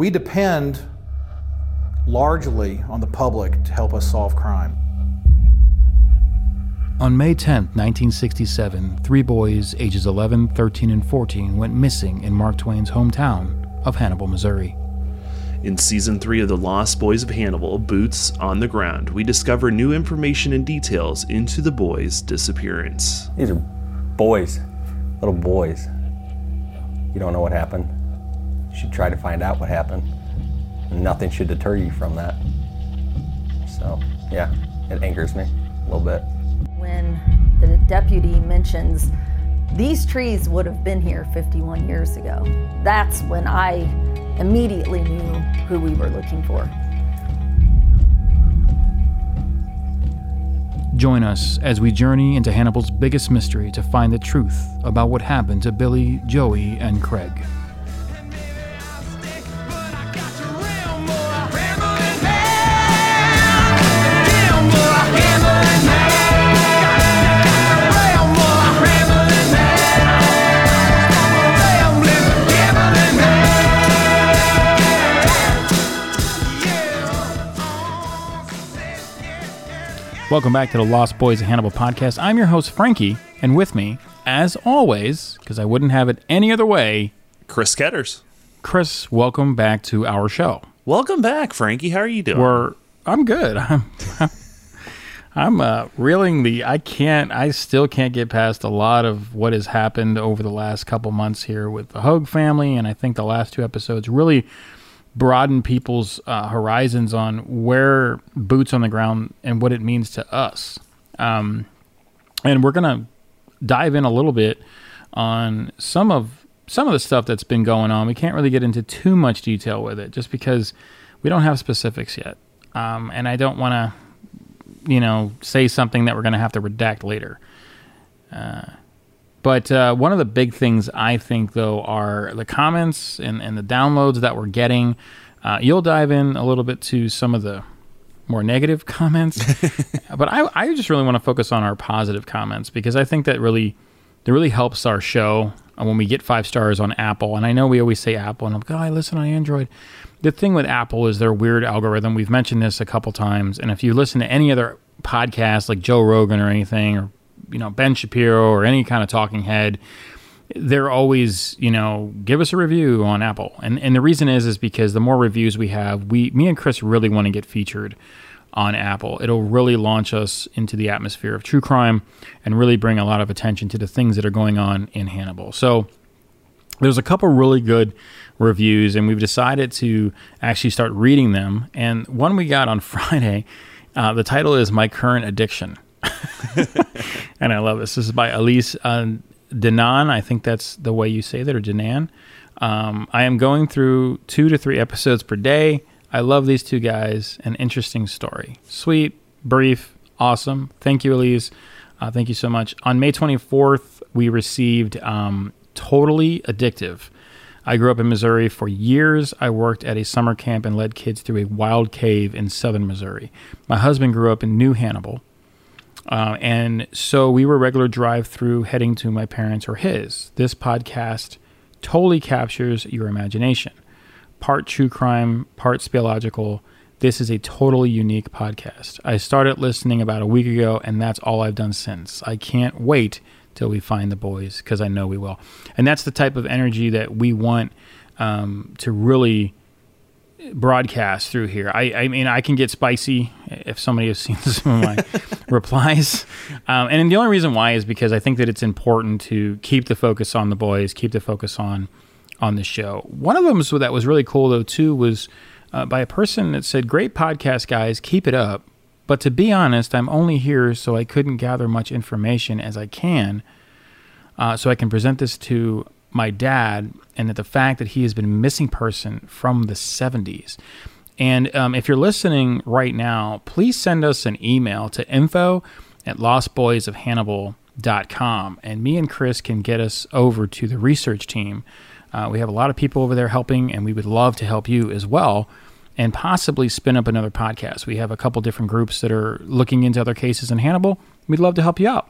We depend largely on the public to help us solve crime. On May 10, 1967, three boys ages 11, 13, and 14 went missing in Mark Twain's hometown of Hannibal, Missouri. In season 3 of The Lost Boys of Hannibal, Boots on the Ground, we discover new information and details into the boys' disappearance. These are boys, little boys. You don't know what happened. You should try to find out what happened. Nothing should deter you from that. So, yeah, it angers me a little bit. When the deputy mentions these trees would have been here 51 years ago, that's when I immediately knew who we were looking for. Join us as we journey into Hannibal's biggest mystery to find the truth about what happened to Billy, Joey, and Craig. Welcome back to the Lost Boys of Hannibal podcast. I'm your host, Frankie, and with me, as always, because I wouldn't have it any other way, Chris Ketters. Chris, welcome back to our show. Welcome back, Frankie. How are you doing? We're I'm good. I'm I'm uh, reeling the. I can't. I still can't get past a lot of what has happened over the last couple months here with the Hoag family, and I think the last two episodes really broaden people's uh, horizons on where boots on the ground and what it means to us. Um, and we're gonna dive in a little bit on some of some of the stuff that's been going on. We can't really get into too much detail with it, just because we don't have specifics yet, um, and I don't want to, you know, say something that we're gonna have to redact later. Uh, but uh, one of the big things I think, though, are the comments and, and the downloads that we're getting. Uh, you'll dive in a little bit to some of the more negative comments, but I, I just really want to focus on our positive comments because I think that really that really helps our show uh, when we get five stars on Apple. And I know we always say Apple, and I'm like, oh, I listen on Android. The thing with Apple is their weird algorithm. We've mentioned this a couple times, and if you listen to any other podcast like Joe Rogan or anything, or you know Ben Shapiro or any kind of talking head, they're always you know give us a review on Apple, and and the reason is is because the more reviews we have, we me and Chris really want to get featured on Apple. It'll really launch us into the atmosphere of true crime and really bring a lot of attention to the things that are going on in Hannibal. So there's a couple really good reviews, and we've decided to actually start reading them. And one we got on Friday, uh, the title is "My Current Addiction." and I love this. This is by Elise uh, Denan. I think that's the way you say that, or Denan. Um, I am going through two to three episodes per day. I love these two guys. An interesting story. Sweet, brief, awesome. Thank you, Elise. Uh, thank you so much. On May 24th, we received um, Totally Addictive. I grew up in Missouri for years. I worked at a summer camp and led kids through a wild cave in southern Missouri. My husband grew up in New Hannibal. Uh, and so we were regular drive through heading to my parents or his. This podcast totally captures your imagination. Part true crime, part speleological. This is a totally unique podcast. I started listening about a week ago, and that's all I've done since. I can't wait till we find the boys because I know we will. And that's the type of energy that we want um, to really broadcast through here. I, I mean, I can get spicy if somebody has seen some of my replies. Um, and the only reason why is because I think that it's important to keep the focus on the boys, keep the focus on on the show. One of them that was really cool though too was uh, by a person that said, "Great podcast, guys, keep it up." But to be honest, I'm only here so I couldn't gather much information as I can, uh, so I can present this to my dad and that the fact that he has been a missing person from the 70s. And um, if you're listening right now, please send us an email to info at lostboysofhannibal.com. And me and Chris can get us over to the research team. Uh, we have a lot of people over there helping, and we would love to help you as well and possibly spin up another podcast. We have a couple different groups that are looking into other cases in Hannibal. We'd love to help you out.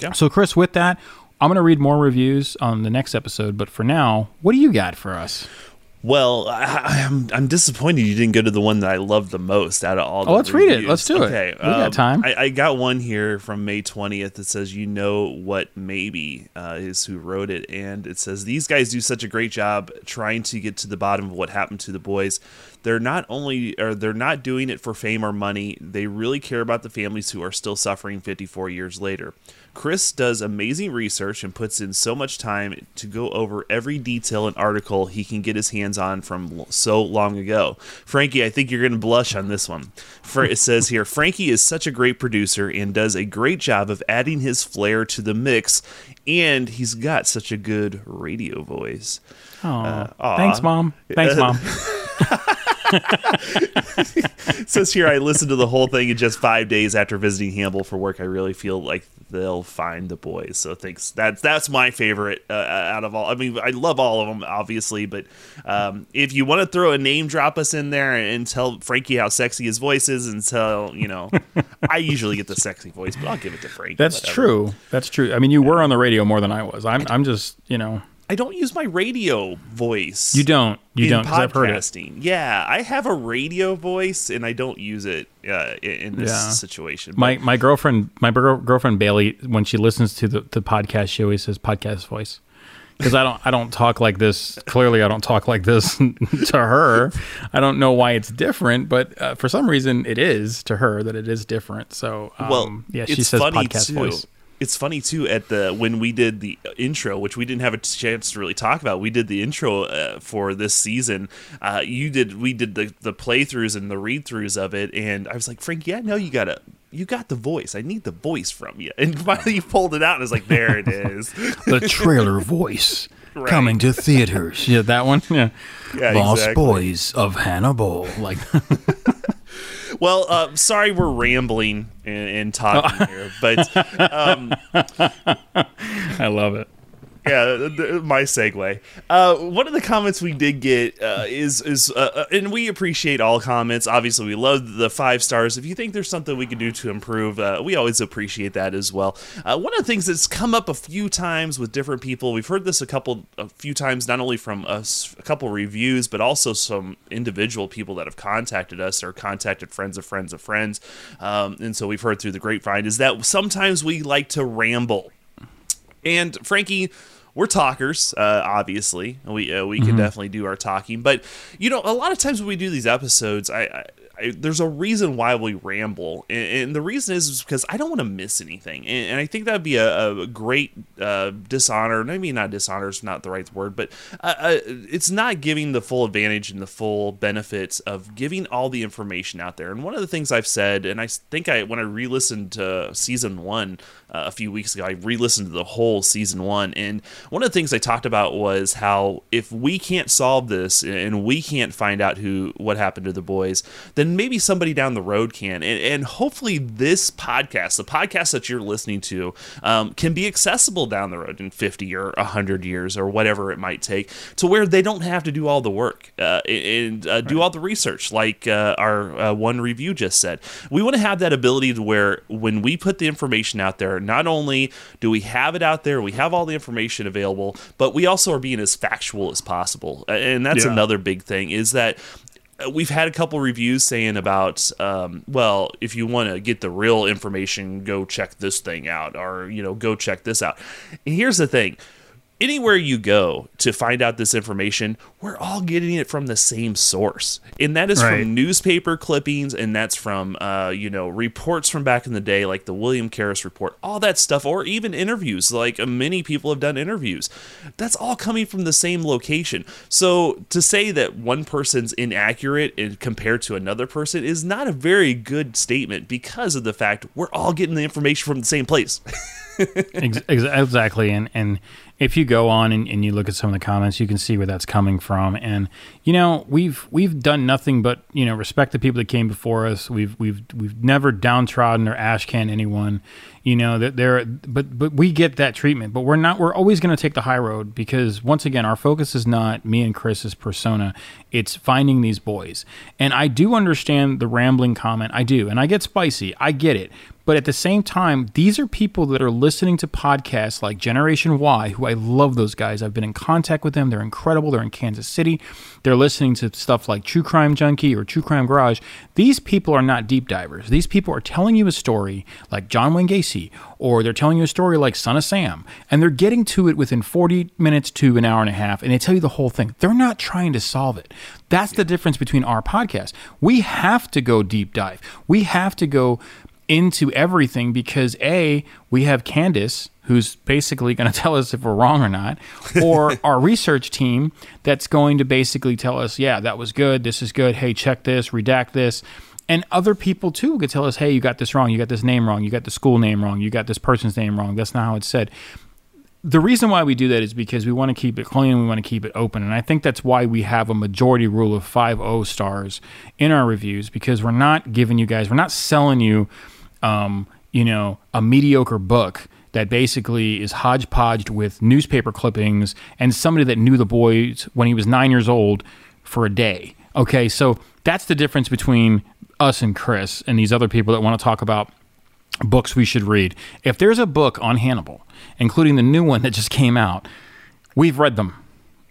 Yeah. So, Chris, with that, I'm going to read more reviews on the next episode, but for now, what do you got for us? Well, I, I'm I'm disappointed you didn't go to the one that I loved the most out of all. The Oh, let's read it. Let's do it. Okay, We got time. I, I got one here from May 20th that says, "You know what? Maybe uh, is who wrote it," and it says these guys do such a great job trying to get to the bottom of what happened to the boys. They're not only or they're not doing it for fame or money. They really care about the families who are still suffering 54 years later. Chris does amazing research and puts in so much time to go over every detail and article he can get his hands on from so long ago. Frankie, I think you're going to blush on this one. For it says here, Frankie is such a great producer and does a great job of adding his flair to the mix, and he's got such a good radio voice. Oh, aw. Uh, thanks, mom. Thanks, mom. Says here, I listened to the whole thing in just five days after visiting Hannibal for work. I really feel like they'll find the boys. So thanks. That's that's my favorite uh, out of all. I mean, I love all of them, obviously, but um, if you want to throw a name drop us in there and tell Frankie how sexy his voice is, and tell you know, I usually get the sexy voice, but I'll give it to Frankie. That's whatever. true. That's true. I mean, you were on the radio more than I was. I'm. I'm just. You know. I don't use my radio voice. You don't. You don't. Because I've heard it. Yeah, I have a radio voice, and I don't use it uh, in this Yeah. situation. But- My my girlfriend my girl- girlfriend Bailey when she listens to the, the podcast she always says podcast voice because I don't I don't talk like this clearly I don't talk like this to her I don't know why it's different but uh, for some reason it is to her that it is different so um, well, yeah she says podcast too. voice It's funny too at the when we did the intro, which we didn't have a chance to really talk about. We did the intro uh, for this season. Uh, you did, we did the the playthroughs and the read throughs of it, and I was like, Frank, yeah, I know you got to You got the voice. I need the voice from you. And finally, you pulled it out, and I was like, "There it is." the trailer voice Right. coming to theaters yeah that one yeah, Yeah, Lost exactly. Boys of Hannibal like Well, uh, sorry we're rambling and, and talking here, but um, I love it yeah, my segue. Uh, one of the comments we did get uh, is is, uh, uh, and we appreciate all comments. Obviously, we love the five stars. If you think there's something we can do to improve, uh, we always appreciate that as well. Uh, one of the things that's come up a few times with different people, we've heard this a couple, a few times, not only from us, a couple reviews, but also some individual people that have contacted us or contacted friends of friends of friends. Um, and so we've heard through the grapevine is that sometimes we like to ramble. And Frankie, we're talkers, uh, obviously. We uh, we can definitely do our talking, but you know, a lot of times when we do these episodes, I. I I, there's a reason why we ramble, and, and the reason is, is because I don't want to miss anything, and, and I think that'd be a, a great uh, dishonor. Maybe not dishonor is not the right word, but uh, uh, it's not giving the full advantage and the full benefits of giving all the information out there. And one of the things I've said, and I think I when I re-listened to season one uh, a few weeks ago, I re-listened to the whole season one, and one of the things I talked about was how if we can't solve this and we can't find out who what happened to the boys, then maybe somebody down the road can, and, and hopefully this podcast, the podcast that you're listening to, um, can be accessible down the road in 50 or 100 years or whatever it might take, to where they don't have to do all the work uh, and uh, do all the research, like uh, our uh, one review just said. We want to have that ability to where when we put the information out there, not only do we have it out there, we have all the information available, but we also are being as factual as possible. And that's Yeah. another big thing is that we've had a couple reviews saying about um, well if you want to get the real information go check this thing out or you know go check this out. And here's the thing anywhere you go to find out this information we're all getting it from the same source. And that is Right. from newspaper clippings and that's from uh, you know reports from back in the day like the william Karras report all that stuff or even interviews like uh, many people have done interviews. That's all coming from the same location. So to say that one person's inaccurate and compared to another person is not a very good statement because of the fact we're all getting the information from the same place exactly and and if you go on and, and you look at some of the comments you can see where that's coming from and you know we've we've done nothing but you know respect the people that came before us. We've we've we've never downtrodden or ash can anyone you know that there but but we get that treatment but we're not we're always going to take the high road because once again our focus is not me and chris's persona it's finding these boys and i do understand the rambling comment i do and i get spicy i get it But at the same time, these are people that are listening to podcasts like Generation Why, who I love those guys. I've been in contact with them. They're incredible. They're in Kansas City. They're listening to stuff like True Crime Junkie or True Crime Garage. These people are not deep divers. These people are telling you a story like John Wayne Gacy, or they're telling you a story like Son of Sam, and they're getting to it within 40 minutes to an hour and a half, and they tell you the whole thing. They're not trying to solve it. That's the difference between our podcast. We have to go deep dive. We have to go into everything because a we have Candace who's basically going to tell us if we're wrong or not or our research team that's going to basically tell us yeah that was good. This is good. Hey check this redact this. And other people too could tell us hey you got this wrong. You got this name wrong. You got the school name wrong. You got this person's name wrong. That's not how it's said. The reason why we do that is because we want to keep it clean we want to keep it open and i think that's why we have a majority rule of 5 0 stars in our reviews because we're not giving you guys we're not selling you um, you know a mediocre book that basically is hodgepodged with newspaper clippings and somebody that knew the boys when he was nine years old for a day okay so that's the difference between us and chris and these other people that want to talk about books we should read. If there's a book on Hannibal, including the new one that just came out, we've read them.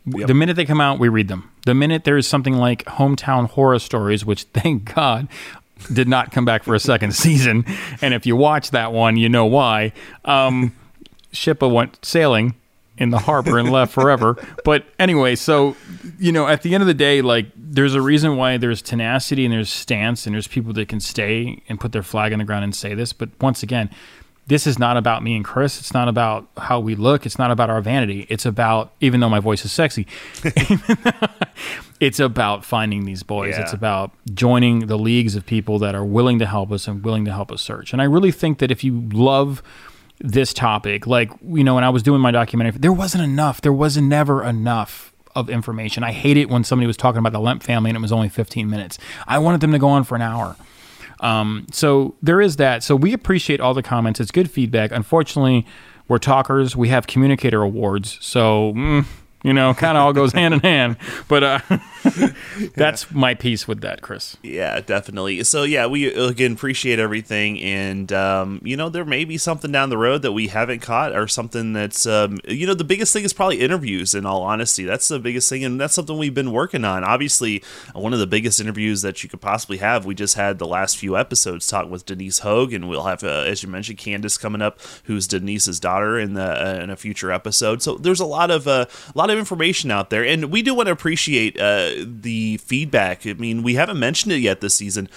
The minute they come out, we read them. The minute there is something like Hometown Horror Stories, which thank God did not come back for a second season, and if you watch that one, you know why. Um, Shippa went sailing in the harbor and left forever. But anyway, so you know, at the end of the day, like there's a reason why there's tenacity and there's stance and there's people that can stay and put their flag on the ground and say this. But once again, this is not about me and Chris. It's not about how we look. It's not about our vanity. It's about, even though my voice is sexy, it's about finding these boys. Yeah. It's about joining the leagues of people that are willing to help us and willing to help us search. And I really think that if you love this topic, like, you know, when I was doing my documentary, there wasn't enough. There was never enough of information. I hate it when somebody was talking about the Lemp family and it was only 15 minutes. I wanted them to go on for an hour. Um, so there is that. So we appreciate all the comments. It's good feedback. Unfortunately, we're talkers. We have communicator awards. So, mm, you know, kind of all goes hand in hand. But uh, that's my piece with that, Chris. Yeah, definitely. So yeah, we again appreciate everything, and um, you know there may be something down the road that we haven't caught, or something that's um, you know the biggest thing is probably interviews. In all honesty, that's the biggest thing, and that's something we've been working on. Obviously, one of the biggest interviews that you could possibly have. We just had the last few episodes talk with Denise Hoag, and we'll have, uh, as you mentioned, Candace coming up, who's Denise's daughter in the uh, in a future episode. So there's a lot of uh, a lot of information out there, and we do want to appreciate uh, the feedback. I mean, we haven't mentioned it yet this season.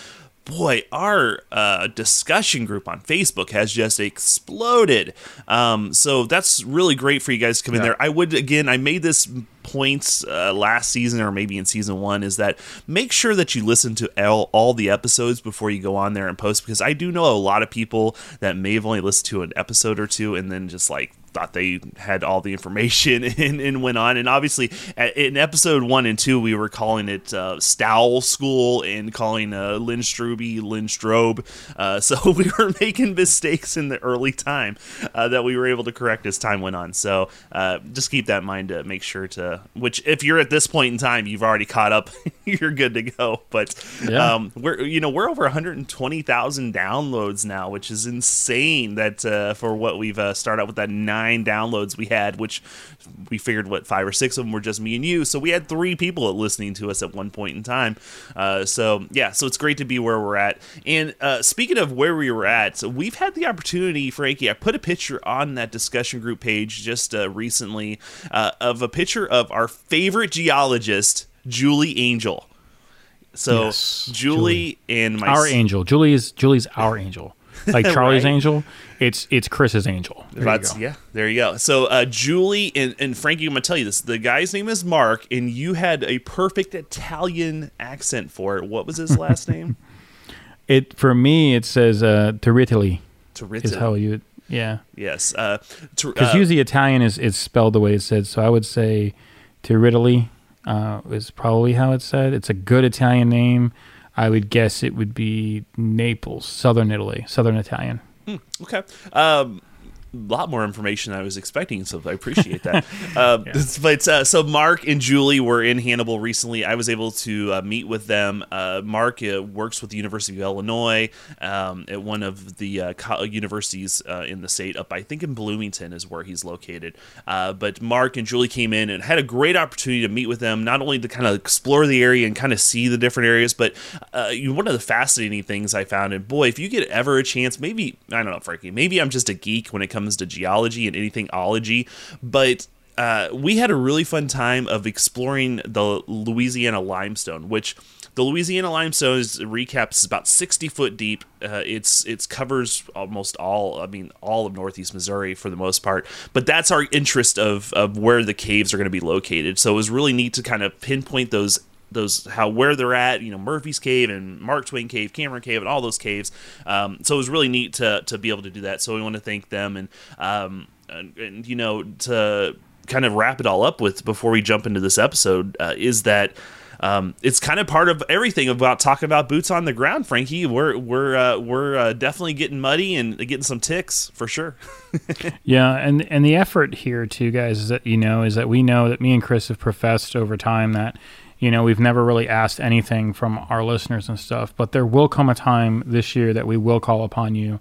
Boy, our uh, discussion group on Facebook has just exploded. Um, so that's really great for you guys to come in there. I would again, I made this points uh, last season or maybe in season one is that make sure that you listen to all, all the episodes before you go on there and post because I do know a lot of people that may have only listened to an episode or two and then just like thought they had all the information and, and went on. And obviously, at, in episode one and two, we were calling it uh, Stowell School and calling uh, Lynn Struby Lynn Strobe. Uh, so we were making mistakes in the early time uh, that we were able to correct as time went on. So uh, just keep that in mind to make sure to, which if you're at this point in time, you've already caught up, you're good to go. But Yeah. um, we're, you know, we're over 120,000 downloads now, which is insane that uh, for what we've uh, started out with that nine downloads we had, which we figured what five or six of them were just me and you. So we had three people listening to us at one point in time. Uh, so yeah, so it's great to be where we're at. And uh, speaking of where we were at, so we've had the opportunity, Frankie. I put a picture on that discussion group page just uh, recently uh, of a picture of our favorite geologist, Julie Angel. So Yes, Julie, and my Our angel. Julie is Julie's our angel. Like Charlie's Right. angel, it's it's Chris's angel. There That's, yeah, there you go. So uh, Julie and, and Frankie, I'm gonna tell you this. The guy's name is Mark, and you had a perfect Italian accent for it. What was his last name? It for me it says uh Teritili is how you yeah. yes. Uh, Tar- Because uh, usually Italian is, is spelled the way it said. So I would say Tiritoli uh, is probably how it's said. It's a good Italian name. I would guess it would be Naples, southern Italy, southern Italian. Okay. Um, lot more information than I was expecting, so I appreciate that. uh, But uh, so Mark and Julie were in Hannibal recently. I was able to uh, meet with them. Uh, Mark uh, works with the University of Illinois um, at one of the uh, universities uh, in the state. Up, I think in Bloomington is where he's located. Uh, but Mark and Julie came in and had a great opportunity to meet with them, not only to kind of explore the area and kind of see the different areas, but uh, one of the fascinating things I found, and boy, if you get ever a chance, maybe I don't know, Frankie, maybe I'm just a geek when it comes to geology and anything ology, but uh, we had a really fun time of exploring the Louisiana limestone, which the Louisiana limestone is recaps is about 60 foot deep. Uh, it's it's covers almost all, I mean, all of northeast Missouri for the most part. But that's our interest of of where the caves are going to be located. So it was really neat to kind of pinpoint those those how where they're at you know murphy's cave and mark twain cave cameron cave and all those caves um, so it was really neat to to be able to do that so we want to thank them and um and, and you know to kind of wrap it all up with before we jump into this episode uh, is that um, it's kind of part of everything about talking about boots on the ground, Frankie. We're we're uh, we're uh, definitely getting muddy and getting some ticks for sure. Yeah, and and the effort here too, guys, is that you know is that we know that me and Chris have professed over time that you know we've never really asked anything from our listeners and stuff, but there will come a time this year that we will call upon you.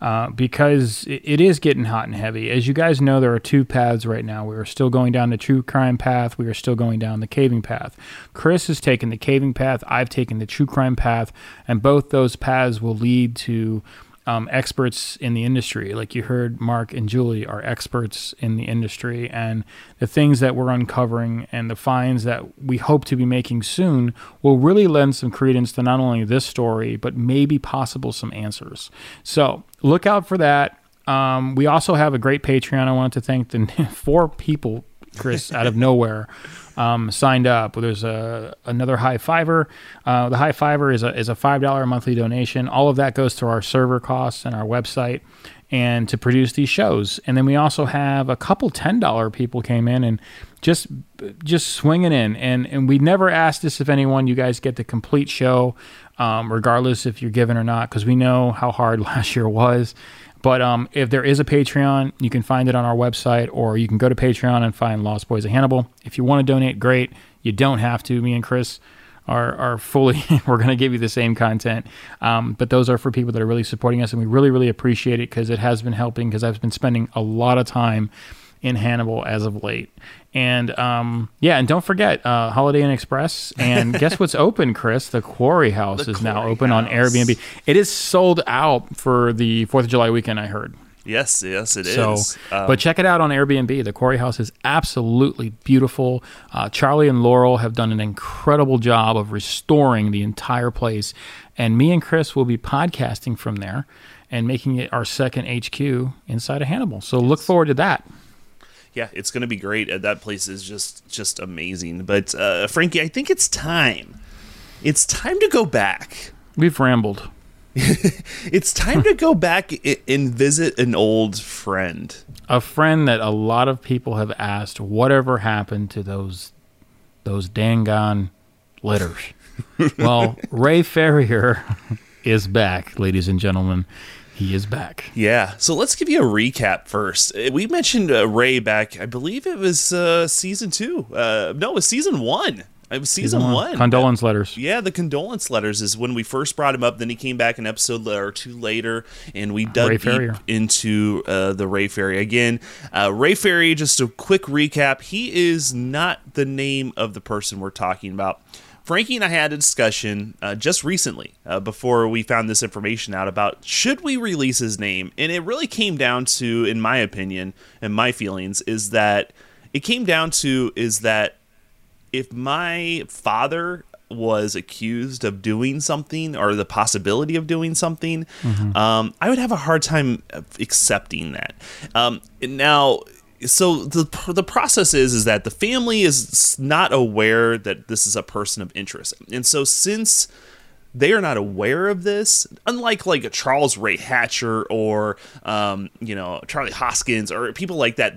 Uh, because it, it is getting hot and heavy. As you guys know, there are two paths right now. We are still going down the true crime path. We are still going down the caving path. Chris has taken the caving path. I've taken the true crime path, and both those paths will lead to um, experts in the industry. Like you heard, Mark and Julie are experts in the industry, and the things that we're uncovering and the finds that we hope to be making soon will really lend some credence to not only this story, but maybe possible some answers. So look out for that. Um, we also have a great Patreon. I wanted to thank the four people, Chris, out of nowhere um, signed up. There's a another high fiver. Uh, the high fiver is a is a five dollar monthly donation. All of that goes to our server costs and our website, and to produce these shows. And then we also have a couple ten dollar people came in and just just swinging in. And and we never asked this if anyone you guys get the complete show, um, regardless if you're given or not, because we know how hard last year was. But um, if there is a Patreon, you can find it on our website, or you can go to Patreon and find Lost Boys of Hannibal. If you want to donate, great. You don't have to. Me and Chris are, are fully, we're going to give you the same content. Um, but those are for people that are really supporting us, and we really, really appreciate it because it has been helping because I've been spending a lot of time in Hannibal as of late. And um, yeah, and don't forget uh, Holiday Inn Express. And guess what's open, Chris? The Quarry House The is now Quarry open on Airbnb. It is sold out for the Fourth of July weekend. I heard. yes, yes, it is. So, Um, but check it out on Airbnb. The Quarry House is absolutely beautiful. Uh, Charlie and Laurel have done an incredible job of restoring the entire place, and me and Chris will be podcasting from there and making it our second HQ inside of Hannibal. So look forward to that. Yeah, it's going to be great. Uh, That place is just just amazing. But uh, Frankie, I think it's time. It's time to go back. We've rambled. It's time to go back i- and visit an old friend. A friend that a lot of people have asked, whatever happened to those those dang litters? well, Ray Ferrier is back, ladies and gentlemen. He is back. Yeah. So let's give you a recap first. Uh, We mentioned uh, Ray back. I believe it was uh, season two. Uh, no, it was season one. It was season, one. Condolence letters. Yeah, the condolence letters is when we first brought him up. Then he came back an episode or two later, and we dug Ray deep into uh, the Ray Ferry again. Uh, Ray Ferry, just a quick recap. He is not the name of the person we're talking about. Frankie and I had a discussion uh, just recently uh, before we found this information out about should we release his name, and it really came down to, in my opinion and my feelings, is that it came down to is that if my father was accused of doing something or the possibility of doing something, um, I would have a hard time accepting that. Um, now, so the the process is is that the family is not aware that this is a person of interest, and so since they are not aware of this unlike like a charles ray hatcher or um, you know charlie hoskins or people like that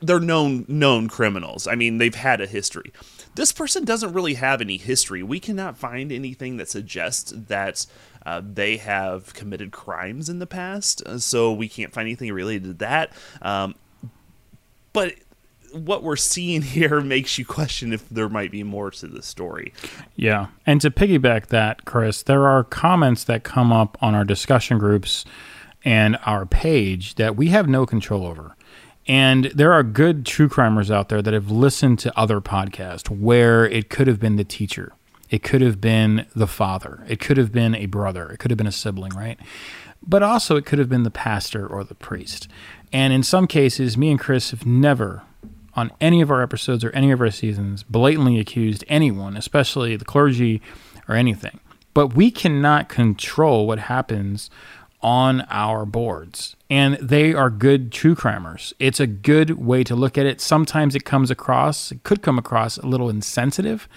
they're known known criminals i mean they've had a history this person doesn't really have any history. We cannot find anything that suggests that uh, they have committed crimes in the past, uh, so we can't find anything related to that. Um, but what we're seeing here makes you question if there might be more to the story. Yeah. And to piggyback that, Chris, there are comments that come up on our discussion groups and our page that we have no control over. And there are good true crimers out there that have listened to other podcasts where it could have been the teacher, it could have been the father, it could have been a brother, it could have been a sibling, right? But also, it could have been the pastor or the priest. And in some cases, me and Chris have never, on any of our episodes or any of our seasons, blatantly accused anyone, especially the clergy or anything. But we cannot control what happens on our boards. And they are good true crimers. It's a good way to look at it. Sometimes it comes across, it could come across a little insensitive,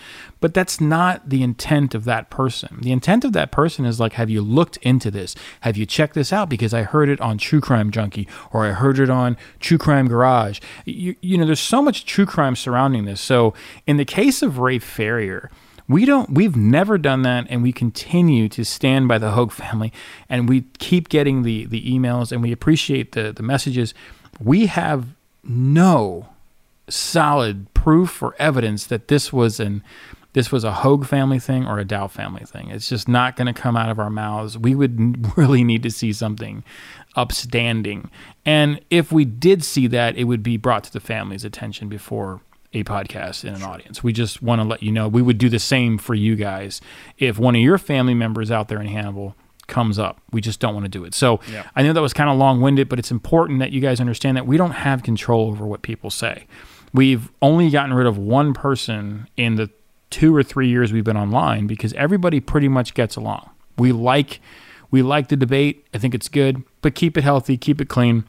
but that's not the intent of that person. The intent of that person is like, have you looked into this? Have you checked this out? Because I heard it on True Crime Junkie or I heard it on True Crime Garage. You, you know, there's so much true crime surrounding this. So in the case of Ray Ferrier, we don't we've never done that and we continue to stand by the Hoag family and we keep getting the the emails and we appreciate the the messages. We have no solid proof or evidence that this was an this was a Hoag family thing or a Dow family thing. It's just not going to come out of our mouths. We would really need to see something upstanding. And if we did see that, it would be brought to the family's attention before a podcast in an audience. We just want to let you know we would do the same for you guys if one of your family members out there in Hannibal comes up. We just don't want to do it. So Yeah. I know that was kind of long winded, but it's important that you guys understand that we don't have control over what people say. We've only gotten rid of one person in the two or three years we've been online because everybody pretty much gets along. We like we like the debate. I think it's good, but keep it healthy, keep it clean,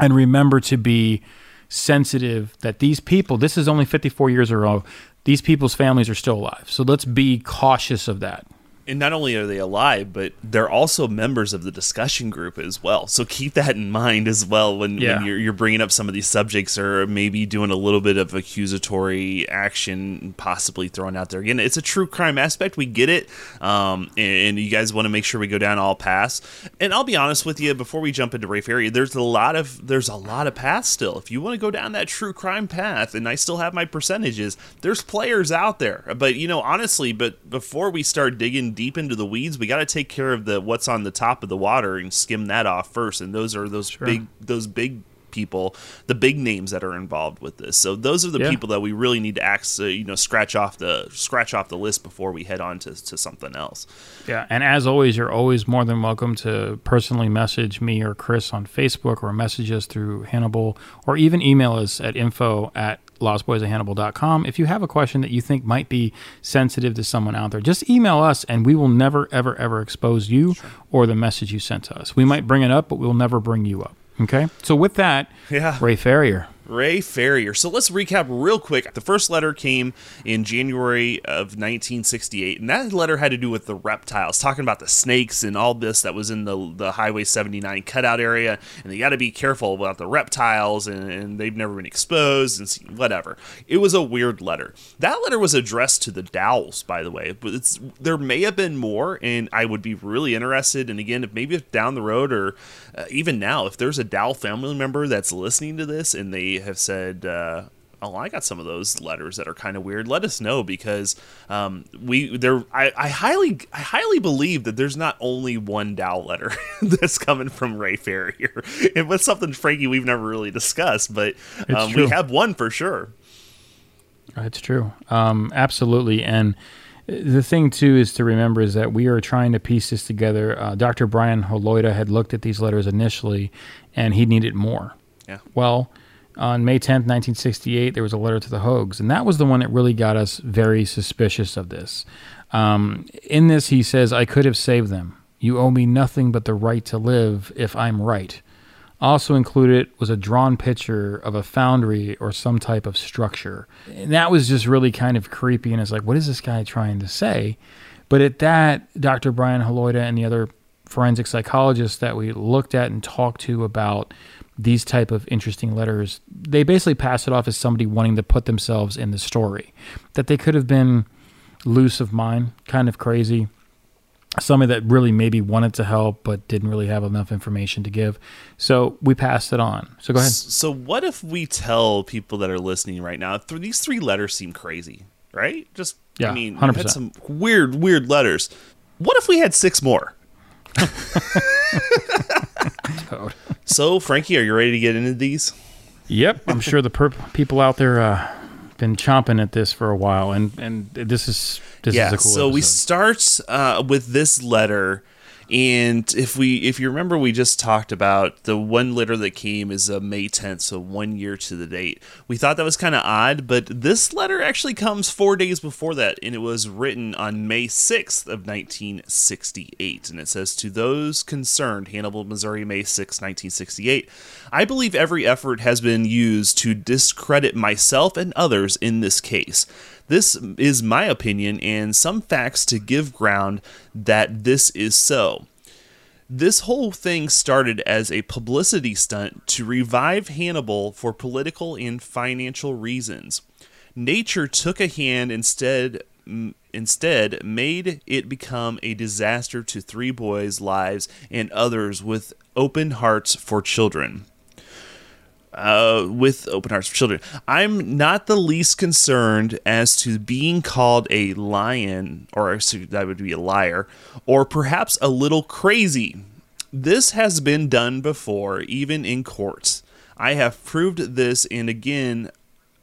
and remember to be sensitive that these people, this is only 54 years ago, these people's families are still alive. So let's be cautious of that. And not only are they alive, but they're also members of the discussion group as well. So keep that in mind as well when, Yeah. when you're, you're bringing up some of these subjects or maybe doing a little bit of accusatory action, possibly thrown out there. Again, it's a true crime aspect. We get it. Um, and, and you guys want to make sure we go down all paths. And I'll be honest with you, before we jump into Ray area, there's a lot of there's a lot of paths still. If you want to go down that true crime path, and I still have my percentages, there's players out there. But you know, honestly, but before we start digging deep into the weeds, we got to take care of the what's on the top of the water and skim that off first. And those are those big those big people, the big names that are involved with this. So those are the Yeah. people that we really need to act, uh, you know, scratch off the scratch off the list before we head on to, to something else. Yeah, and as always, you're always more than welcome to personally message me or Chris on Facebook or message us through Hannibal or even email us at info at lostboysofhannibal.com. If you have a question that you think might be sensitive to someone out there, just email us and we will never, ever, ever expose you or the message you sent to us. We might bring it up, but we'll never bring you up. Okay? So with that, Yeah. Ray Ferrier. Ray Ferrier. So let's recap real quick. The first letter came in January of 1968, and that letter had to do with the reptiles, talking about the snakes and all this that was in the the Highway 79 cutout area, and they got to be careful about the reptiles, and, and they've never been exposed, and whatever. It was a weird letter. That letter was addressed to the Dowells, by the way, but it's there may have been more, and I would be really interested. And again, if maybe down the road or uh, even now, if there's a Dowell family member that's listening to this and they have said, uh, "Oh, I got some of those letters that are kind of weird," let us know because um, we there. I, I highly I highly believe that there's not only one Dow letter that's coming from Ray Ferrier. It was something, Frankie, we've never really discussed, but um, we have one for sure. It's true. Um, absolutely. And the thing, too, is to remember is that we are trying to piece this together. Uh, Dr. Brian Holoida had looked at these letters initially, and he needed more. Yeah. Well, on May 10th, 1968, there was a letter to the Hoags, and that was the one that really got us very suspicious of this. Um, in this, he says, I could have saved them. You owe me nothing but the right to live if I'm right. Also included was a drawn picture of a foundry or some type of structure. And that was just really kind of creepy. And it's like, what is this guy trying to say? But at that, Dr. Brian Haloida and the other forensic psychologists that we looked at and talked to about these type of interesting letters, they basically pass it off as somebody wanting to put themselves in the story. That they could have been loose of mind, kind of crazy. Somebody that really maybe wanted to help but didn't really have enough information to give. So we passed it on. So go ahead. So what if we tell people that are listening right now, th- these three letters seem crazy, right? Just Yeah, I mean, you 100%. had some weird, weird letters. What if we had six more? So, Frankie, are you ready to get into these? Yep, I'm sure the per- people out there uh, been chomping at this for a while, and and this is this yeah. is a cool. so we start uh, with this letter, and if we, if you remember, we just talked about the one letter that came is a May 10th, so one year to the date. We thought that was kind of odd, but this letter actually comes four days before that, and it was written on May 6th of 1968, and it says to those concerned, Hannibal, Missouri, May 6, 1968. I believe every effort has been used to discredit myself and others in this case. This is my opinion and some facts to give ground that this is so. This whole thing started as a publicity stunt to revive Hannibal for political and financial reasons. Nature took a hand instead instead made it become a disaster to three boys' lives and others with open hearts for children uh, with open hearts for children. I'm not the least concerned as to being called a lion, or that would be a liar, or perhaps a little crazy. This has been done before, even in courts. I have proved this, and again,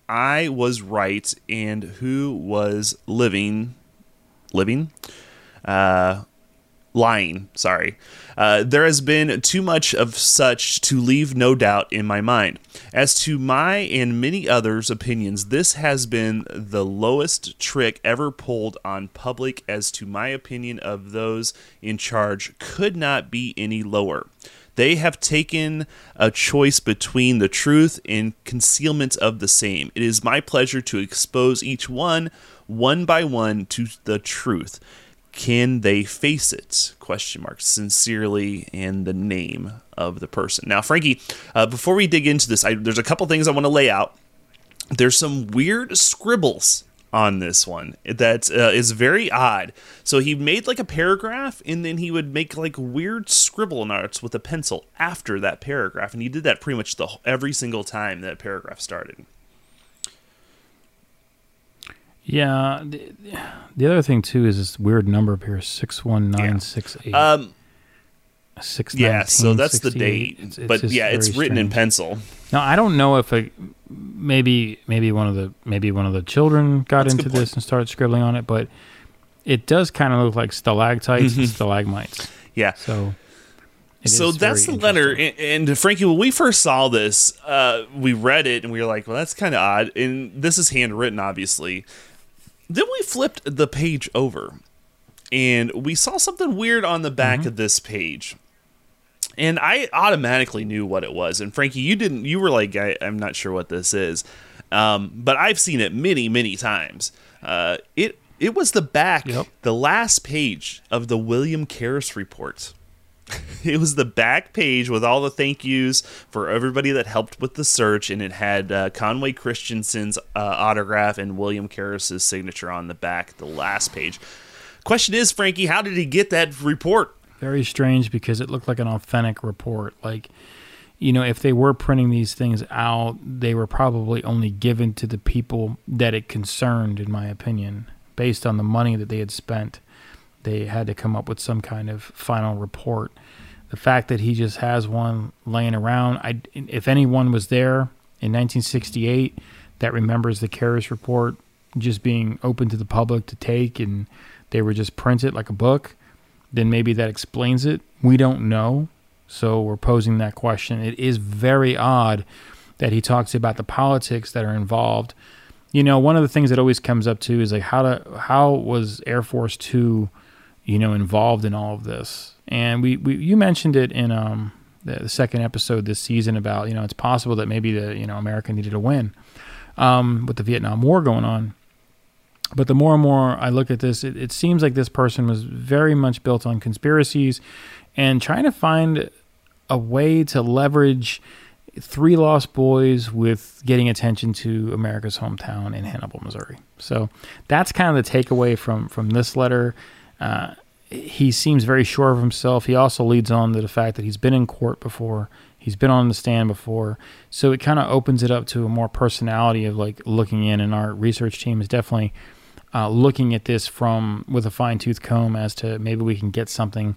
I was right, and who was living, living, uh, lying. Sorry. Uh, there has been too much of such to leave no doubt in my mind. As to my and many others' opinions, this has been the lowest trick ever pulled on public. As to my opinion of those in charge, could not be any lower. They have taken a choice between the truth and concealment of the same. It is my pleasure to expose each one, one by one, to the truth. Can they face it? Question mark. Sincerely, and the name of the person. Now, Frankie, uh, before we dig into this, I, there's a couple things I want to lay out. There's some weird scribbles on this one that uh, is very odd. So he made like a paragraph, and then he would make like weird scribble notes with a pencil after that paragraph, and he did that pretty much the every single time that paragraph started. Yeah. The, the other thing too is this weird number up here six one nine six eight. Um, Six yeah, so that's the date, It's- it's but yeah, it's written in pencil. Now I don't know if a, maybe maybe one of the maybe one of the children got That's into this and started scribbling on it, but it does kind of look like stalactites and stalagmites. Yeah. So so that's the letter and, and frankie when we first saw this uh, we read it and we were like well that's kind of odd and this is handwritten obviously then we flipped the page over and we saw something weird on the back of this page. And i automatically knew what it was. And frankie you didn't you were like I, i'm not sure what this is. Um, but i've seen it many many times. Uh, it it was the back Yep. the last page of the william Karras report it was the back page with all the thank yous for everybody that helped with the search, and it had uh, Conway Christensen's uh, autograph and William Karras's signature on the back, the last page. Question is, Frankie, how did he get that report? very strange because it looked like an authentic report. Like, you know, if they were printing these things out, they were probably only given to the people that it concerned, in my opinion, based on the money that they had spent. They had to come up with some kind of final report. The fact that he just has one laying around, I, if anyone was there in 1968 that remembers the Karras report just being open to the public to take and they were just print it like a book, then maybe that explains it. We don't know. So we're posing that question. It is very odd that he talks about the politics that are involved. You know, one of the things that always comes up too is like how to how was Air Force 2, you know, involved in all of this? And we, we you mentioned it in um the, the second episode this season about, you know, it's possible that maybe the, you know, America needed a win um with the Vietnam War going on. But the more and more I look at this, it, it seems like this person was very much built on conspiracies and trying to find a way to leverage three lost boys with getting attention to America's hometown in Hannibal, Missouri. So that's kind of the takeaway from from this letter. He seems very sure of himself. He also leads on to the fact that he's been in court before. He's been on the stand before. So it kind of opens it up to a more personality of like looking in. And our research team is definitely uh, looking at this from with a fine tooth comb as to maybe we can get something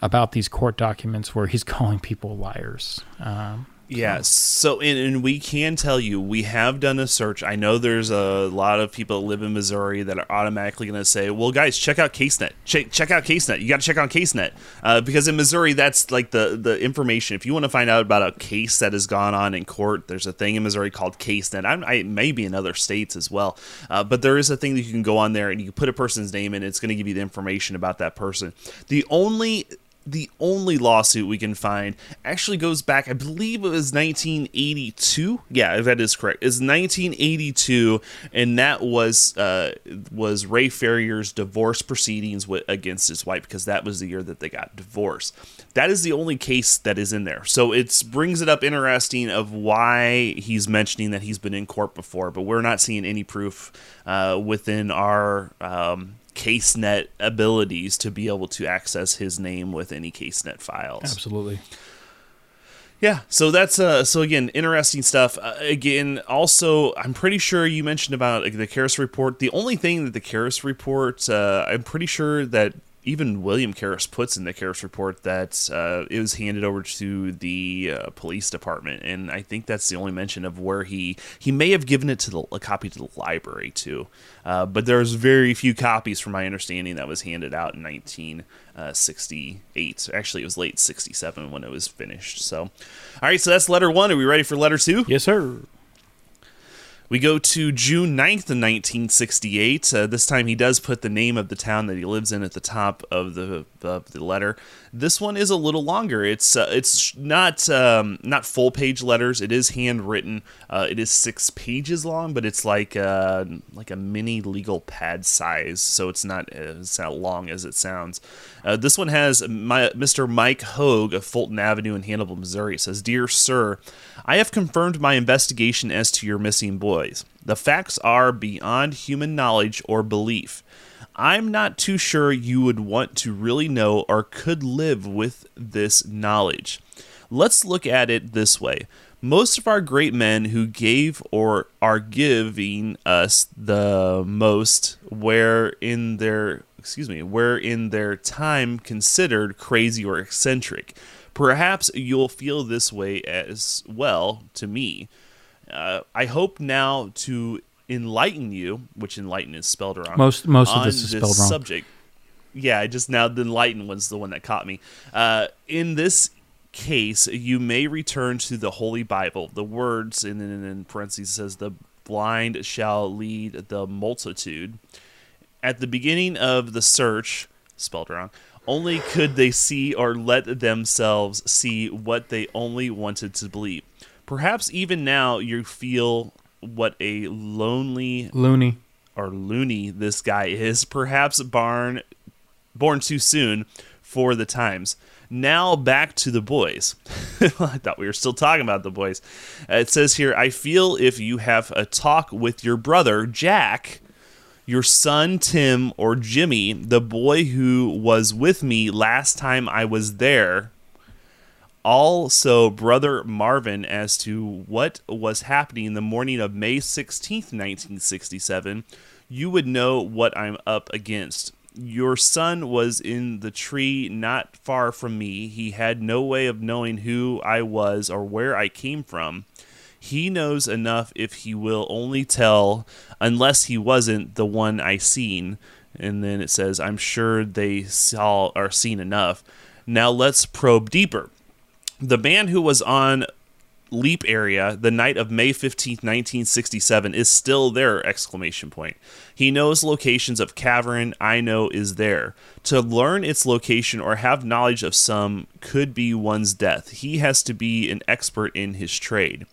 about these court documents where he's calling people liars. Um, Yeah, so and, and we can tell you we have done a search. I know there's a lot of people that live in Missouri that are automatically going to say, "Well, guys, check out CaseNet. Check check out CaseNet. You got to check out CaseNet uh, because in Missouri, that's like the the information. If you want to find out about a case that has gone on in court, there's a thing in Missouri called CaseNet. I, I may be in other states as well, uh, but there is a thing that you can go on there and you can put a person's name in. It's going to give you the information about that person. The only the only lawsuit we can find actually goes back, I believe it was 1982. Yeah, if that is correct. It's 1982, and that was uh, was Ray Ferrier's divorce proceedings with, against his wife because that was the year that they got divorced. That is the only case that is in there. So it brings it up interesting of why he's mentioning that he's been in court before, but we're not seeing any proof uh, within our. Um, CaseNet abilities to be able to access his name with any CaseNet files. absolutely. Yeah, so that's uh so again interesting stuff. Uh, again, also I'm pretty sure you mentioned about the Karras report. The only thing that the Karras report, uh, I'm pretty sure that even William Karras puts in the Karras report that uh, it was handed over to the uh, police department, and I think that's the only mention of where he he may have given it to the, a copy to the library too. Uh, but there's very few copies, from my understanding, that was handed out in 1968. Actually, it was late 67 when it was finished. So, all right, so that's letter one. Are we ready for letter two? Yes, sir. We go to June 9th of 1968. Uh, this time he does put the name of the town that he lives in at the top of the of the letter. This one is a little longer. It's uh, it's not um, not full page letters. It is handwritten. Uh, it is six pages long, but it's like uh, like a mini legal pad size, so it's not as long as it sounds. Uh, this one has my, Mr. Mike Hoag of Fulton Avenue in Hannibal, Missouri. It says, "Dear Sir, I have confirmed my investigation as to your missing boys. The facts are beyond human knowledge or belief." I'm not too sure you would want to really know or could live with this knowledge. Let's look at it this way. Most of our great men who gave or are giving us the most were in their excuse me, were in their time considered crazy or eccentric. Perhaps you'll feel this way as well to me. Uh, I hope now to enlighten you, which enlighten is spelled wrong. Most- most of this is spelled wrong. Subject. Yeah, I just now the enlighten was the one that caught me. Uh, in this case, you may return to the Holy Bible. The words, and then in parentheses says, "The blind shall lead the multitude." At the beginning of the search, spelled wrong. Only could they see or let themselves see what they only wanted to believe. Perhaps even now you feel what a lonely loony or loony this guy is. Perhaps barn born too soon for the times. Now back to the boys. I thought we were still talking about the boys. It says here, I feel if you have a talk with your brother Jack, your son Tim, or Jimmy, the boy who was with me last time I was there, also brother Marvin as to what was happening the morning of May 16th, 1967, you would know what I'm up against. Your son was in the tree not far from me. He had no way of knowing who I was or where I came from. He knows enough if he will only tell, unless he wasn't the one I seen. And then it says, I'm sure they saw or seen enough. Now let's probe deeper the man who was on leap area the night of may 15th 1967 is still there exclamation point. He knows locations of cavern i know is there. To learn its location or have knowledge of some could be one's death. He has to be an expert in his trade.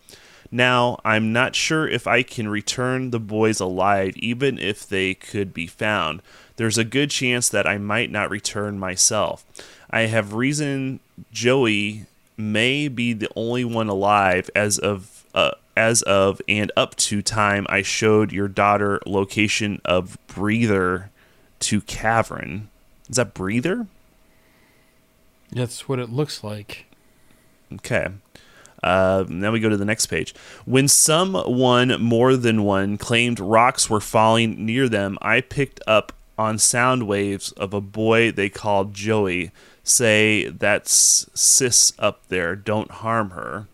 Now i'm not sure if i can return the boys alive even if they could be found. There's a good chance that i might not return myself. I have reason joey may be the only one alive as of uh, as of and up to time I showed your daughter location of breather to cavern. Is that breather? That's what it looks like. Okay. Uh, now we go to the next page. When someone more than one claimed rocks were falling near them, I picked up on sound waves of a boy they called Joey say, That's Sis up there, don't harm her.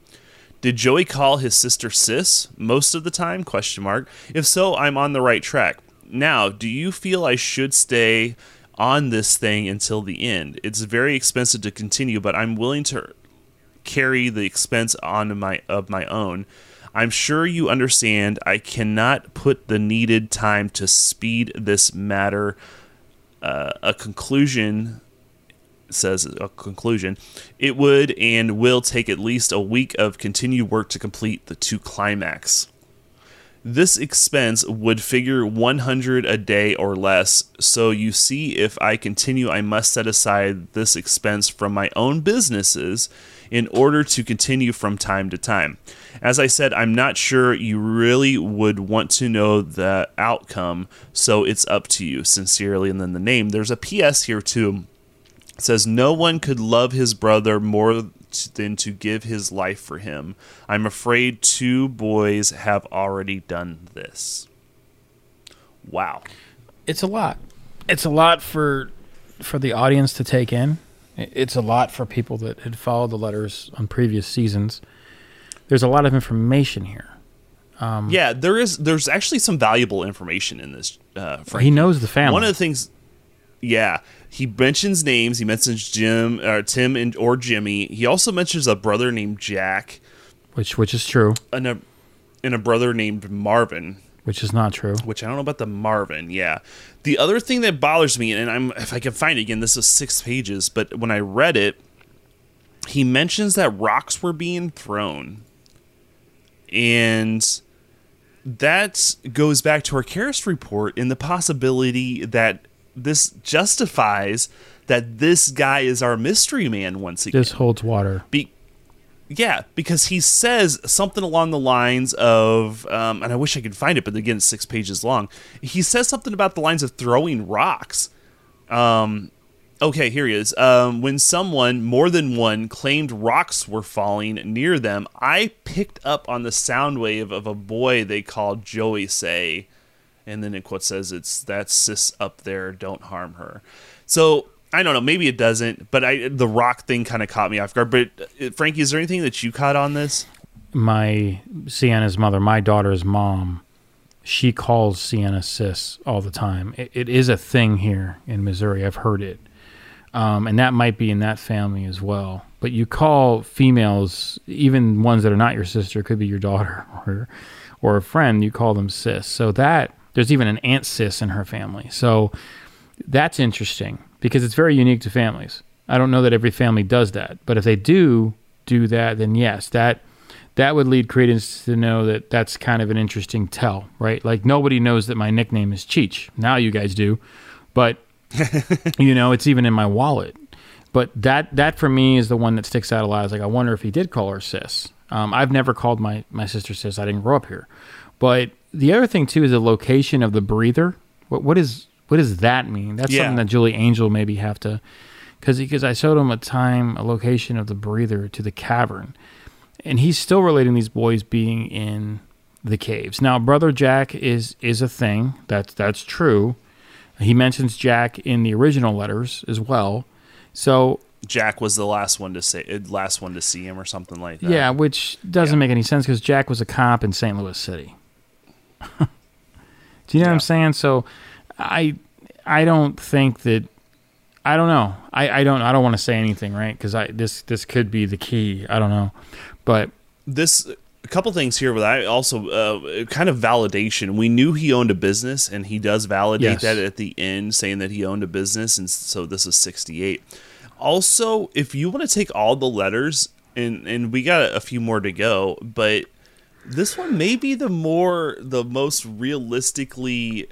Did Joey call his sister Sis most of the time? Question mark. If so, I'm on the right track. Now, do you feel I should stay on this thing until the end? It's very expensive to continue, but I'm willing to carry the expense on my of my own. I'm sure you understand I cannot put the needed time to speed this matter uh, a conclusion says a conclusion it would and will take at least a week of continued work to complete the two climax. This expense would figure 100 a day or less. So you see if i continue i must set aside this expense from my own businesses in order to continue from time to time. As i said i'm not sure you really would want to know the outcome so it's up to you. Sincerely and then the name. There's a ps here too it says no one could love his brother more than to give his life for him. I'm afraid two boys have already done this. Wow. It's a lot. It's a lot for for the audience to take in. It's a lot for people that had followed the letters on previous seasons. There's a lot of information here. Um, Yeah, there is. There's actually some valuable information in this. Uh, Frankie. He knows the family. One of the things, yeah, he mentions names. He mentions Jim, or Tim, and or Jimmy. He also mentions a brother named Jack which which is true, and a and a brother named Marvin. which is not true. which I don't know about the Marvin. Yeah. The other thing that bothers me, and I'm if I can find it again, this is six pages, but when I read it, he mentions that rocks were being thrown. And that goes back to our Karras report in the possibility that this justifies that this guy is our mystery man once again. This holds water. Be- yeah, because he says something along the lines of, um, and I wish I could find it, but again, it's six pages long. He says something about the lines of throwing rocks. Um, okay, here he is. Um, when someone, more than one, claimed rocks were falling near them, I picked up on the sound wave of a boy they called Joey say, and then it quote says, "It's that sis up there. Don't harm her." So I don't know. Maybe it doesn't, but I the rock thing kind of caught me off guard. But uh, Frankie, is there anything that you caught on this? My Sienna's mother, my daughter's mom, she calls Sienna sis all the time. It, it is a thing here in Missouri. I've heard it, um, and that might be in that family as well. But you call females, even ones that are not your sister, could be your daughter or or a friend. You call them sis. So that there's even an aunt sis in her family. So that's interesting because it's very unique to families. I don't know that every family does that, but if they do do that, then yes, that that would lead credence to know that that's kind of an interesting tell, right? Like nobody knows that my nickname is Cheech. Now you guys do, but you know it's even in my wallet. But that that for me is the one that sticks out a lot. Is like I wonder if he did call her sis. Um, I've never called my my sister sis. I didn't grow up here. But the other thing too is the location of the breather. What what is what does that mean? That's Yeah. something that Julie Angel maybe have to because because I showed him a time, a location of the breather to the cavern, and he's still relating these boys being in the caves. Now, brother Jack is is a thing. That's that's true. He mentions Jack in the original letters as well. So Jack was the last one to say, uh, last one to see him, or something like that. yeah, which doesn't Yeah. make any sense because Jack was a cop in St. Louis City. Do you know what I'm saying? So, I I don't think that I don't know. I, I don't I don't want to say anything, right? Because I this this could be the key. I don't know, but this a couple things here but i also uh, kind of validation we knew he owned a business and he does validate Yes. that at the end saying that he owned a business and so this is 68 also if you want to take all the letters and and we got a few more to go but this one may be the more the most realistically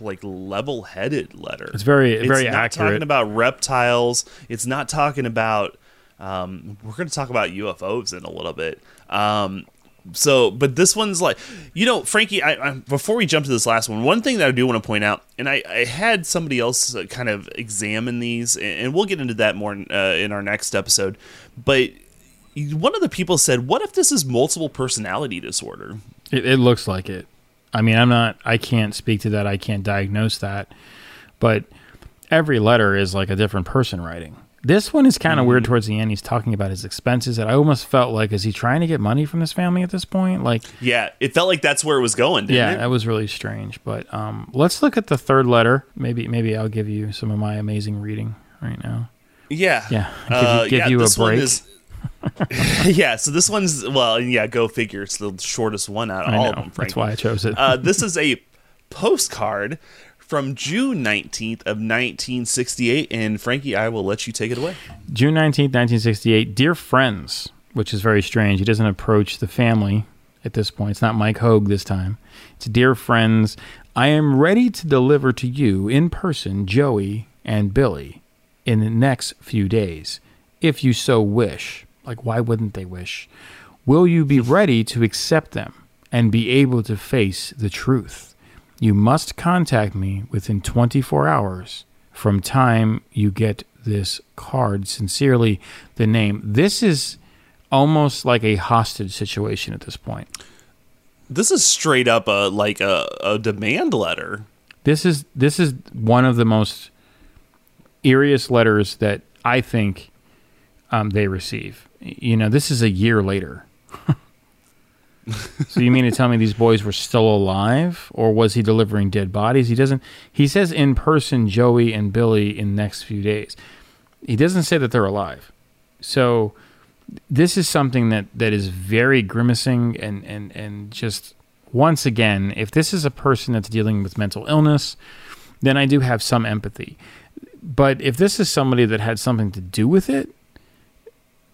like level-headed letter It's very- it's very not accurate. talking about reptiles it's not talking about Um, we're going to talk about UFOs in a little bit. Um, so, but this one's like, you know, Frankie. I, I, before we jump to this last one, one thing that I do want to point out, and I, I had somebody else uh, kind of examine these, and, and we'll get into that more uh, in our next episode. But one of the people said, "What if this is multiple personality disorder?" It, it looks like it. I mean, I'm not. I can't speak to that. I can't diagnose that. But every letter is like a different person writing. This one is kind of weird towards the end. He's talking about his expenses that I almost felt like, is he trying to get money from this family at this point? Like, Yeah, it felt like that's where it was going. Didn't yeah, it? that was really strange. But um, let's look at the third letter. Maybe, maybe I'll give you some of my amazing reading right now. Yeah. Yeah, give you- Uh, give yeah, you a break. is- yeah, so this one's well, yeah, go figure. It's the shortest one out of I all know. of them. That's why I chose it. uh, this is a postcard from June nineteenth of nineteen sixty eight, and Frankie, I will let you take it away. June 19th, 1968. Dear friends, which is very strange. He doesn't approach the family at this point. It's not Mike Hoag this time. It's Dear friends, I am ready to deliver to you in person Joey and Billy in the next few days, if you so wish. Like, why wouldn't they wish? Will you be ready to accept them and be able to face the truth? You must contact me within 24 hours from time you get this card. Sincerely, the name. This is almost like a hostage situation at this point. This is straight up a like a, a demand letter. This is this is one of the most eeriest letters that I think um, they receive. You know, this is a year later. so you mean to tell me these boys were still alive, or was he delivering dead bodies? He doesn't. He says in person, Joey and Billy in next few days. He doesn't say that they're alive. So this is something that that is very grimacing and and and just once again, if this is a person that's dealing with mental illness, then I do have some empathy. But if this is somebody that had something to do with it,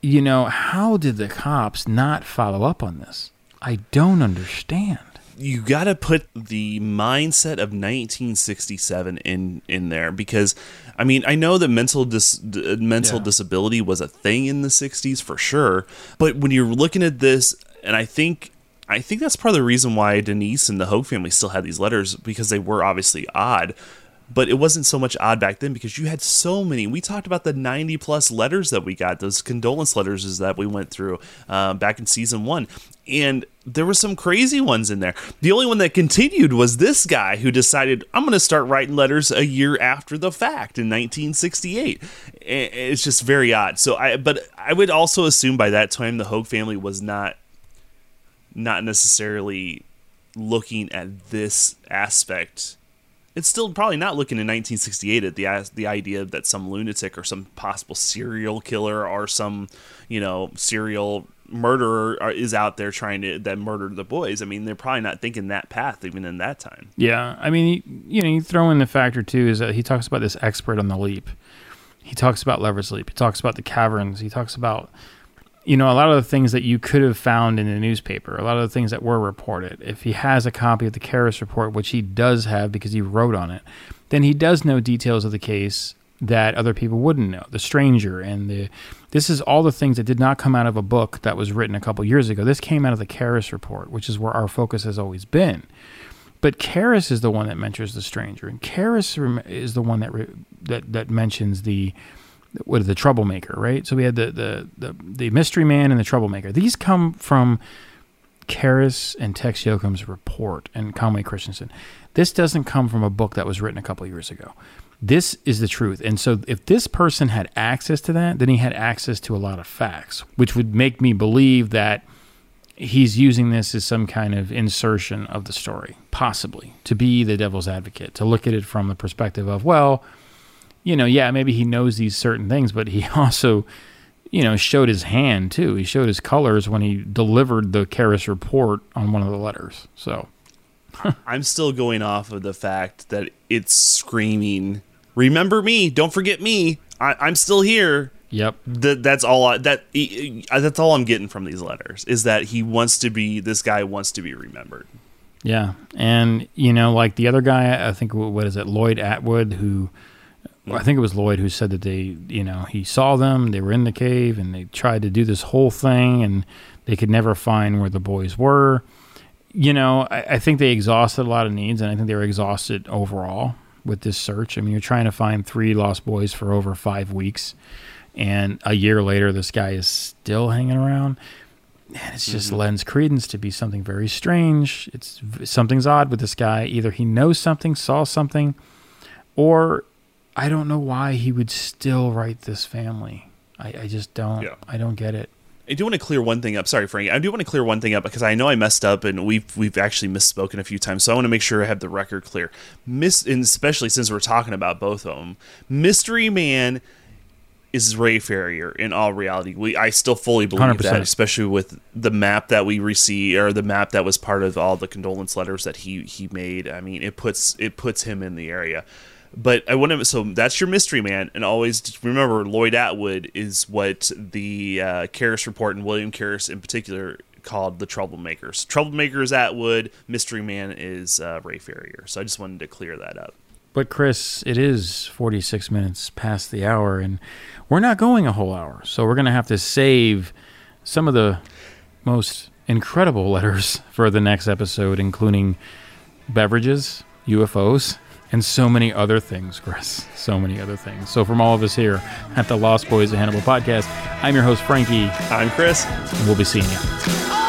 you know, how did the cops not follow up on this? I don't understand. you got to put the mindset of 1967 in in there because I mean I know that mental dis, mental Yeah. disability was a thing in the 60s for sure but when you're looking at this and I think I think that's part of the reason why Denise and the Hoag family still had these letters because they were obviously odd but it wasn't so much odd back then because you had so many. We talked about the 90 plus letters that we got, those condolence letters is that we went through uh, back in season one. And there were some crazy ones in there. The only one that continued was this guy who decided, I'm going to start writing letters a year after the fact in 1968. It's just very odd. So I, but I would also assume by that time the Hoag family was not, not necessarily looking at this aspect it's still probably not looking in 1968 at the the idea that some lunatic or some possible serial killer or some you know serial murderer uh, is out there trying to that murdered the boys. I mean, they're probably not thinking that path even in that time. Yeah, I mean, you, know, you throw in the factor too is that he talks about this expert on the leap. He talks about Lover's Leap. He talks about the caverns. He talks about, you know, a lot of the things that you could have found in the newspaper. A lot of the things that were reported. If he has a copy of the Karras report, which he does have because he wrote on it, then he does know details of the case that other people wouldn't know. The stranger and the this is all the things that did not come out of a book that was written a couple years ago. This came out of the Karras report, which is where our focus has always been. But Karras is the one that mentions the stranger, and Karras is the one that re- that that mentions the what the troublemaker, right? So we had the, the the the mystery man and the troublemaker. These come from Karras and Tex Yoakum's report and Conway Christensen. This doesn't come from a book that was written a couple years ago. This is the truth. And so if this person had access to that, then he had access to a lot of facts, which would make me believe that he's using this as some kind of insertion of the story, possibly to be the devil's advocate, to look at it from the perspective of, well, you know, yeah, maybe he knows these certain things, but he also, you know, showed his hand too. He showed his colors when he delivered the Karras report on one of the letters. So, I'm still going off of the fact that it's screaming, "Remember me! Don't forget me! I, I'm still here." yep. That that's all. I, that that's all I'm getting from these letters is that he wants to be. This guy wants to be remembered. Yeah, and you know, like the other guy, I think what is it, Lloyd Atwood, who I think it was Lloyd who said that they, you know, he saw them, they were in the cave, and they tried to do this whole thing, and they could never find where the boys were. You know, I, I think they exhausted a lot of needs, and I think they were exhausted overall with this search. I mean, you're trying to find three lost boys for over five weeks, and a year later, this guy is still hanging around. And it just mm-hmm. lends credence to be something very strange. It's something's odd with this guy. Either he knows something, saw something, or I don't know why he would still write this family. I, I just don't. Yeah. I don't get it. I do want to clear one thing up. Sorry, Frank. I do want to clear one thing up because I know I messed up and we've we've actually misspoken a few times. So I want to make sure I have the record clear. Miss, and especially since we're talking about both of them, Mystery Man is Ray Ferrier in all reality. We I still fully believe 100%. that, especially with the map that we receive or the map that was part of all the condolence letters that he he made. I mean, it puts it puts him in the area. But I want to. So that's your mystery man, and always remember Lloyd Atwood is what the uh, Karras report and William Karras in particular called the troublemakers. Troublemakers Atwood, mystery man is uh, Ray Ferrier. So I just wanted to clear that up. But Chris, it is 46 minutes past the hour, and we're not going a whole hour. So we're going to have to save some of the most incredible letters for the next episode, including beverages, UFOs, and so many other things, Chris. So many other things. So from all of us here at the Lost Boys of Hannibal podcast, I'm your host, Frankie, I'm Chris. and we'll be seeing you.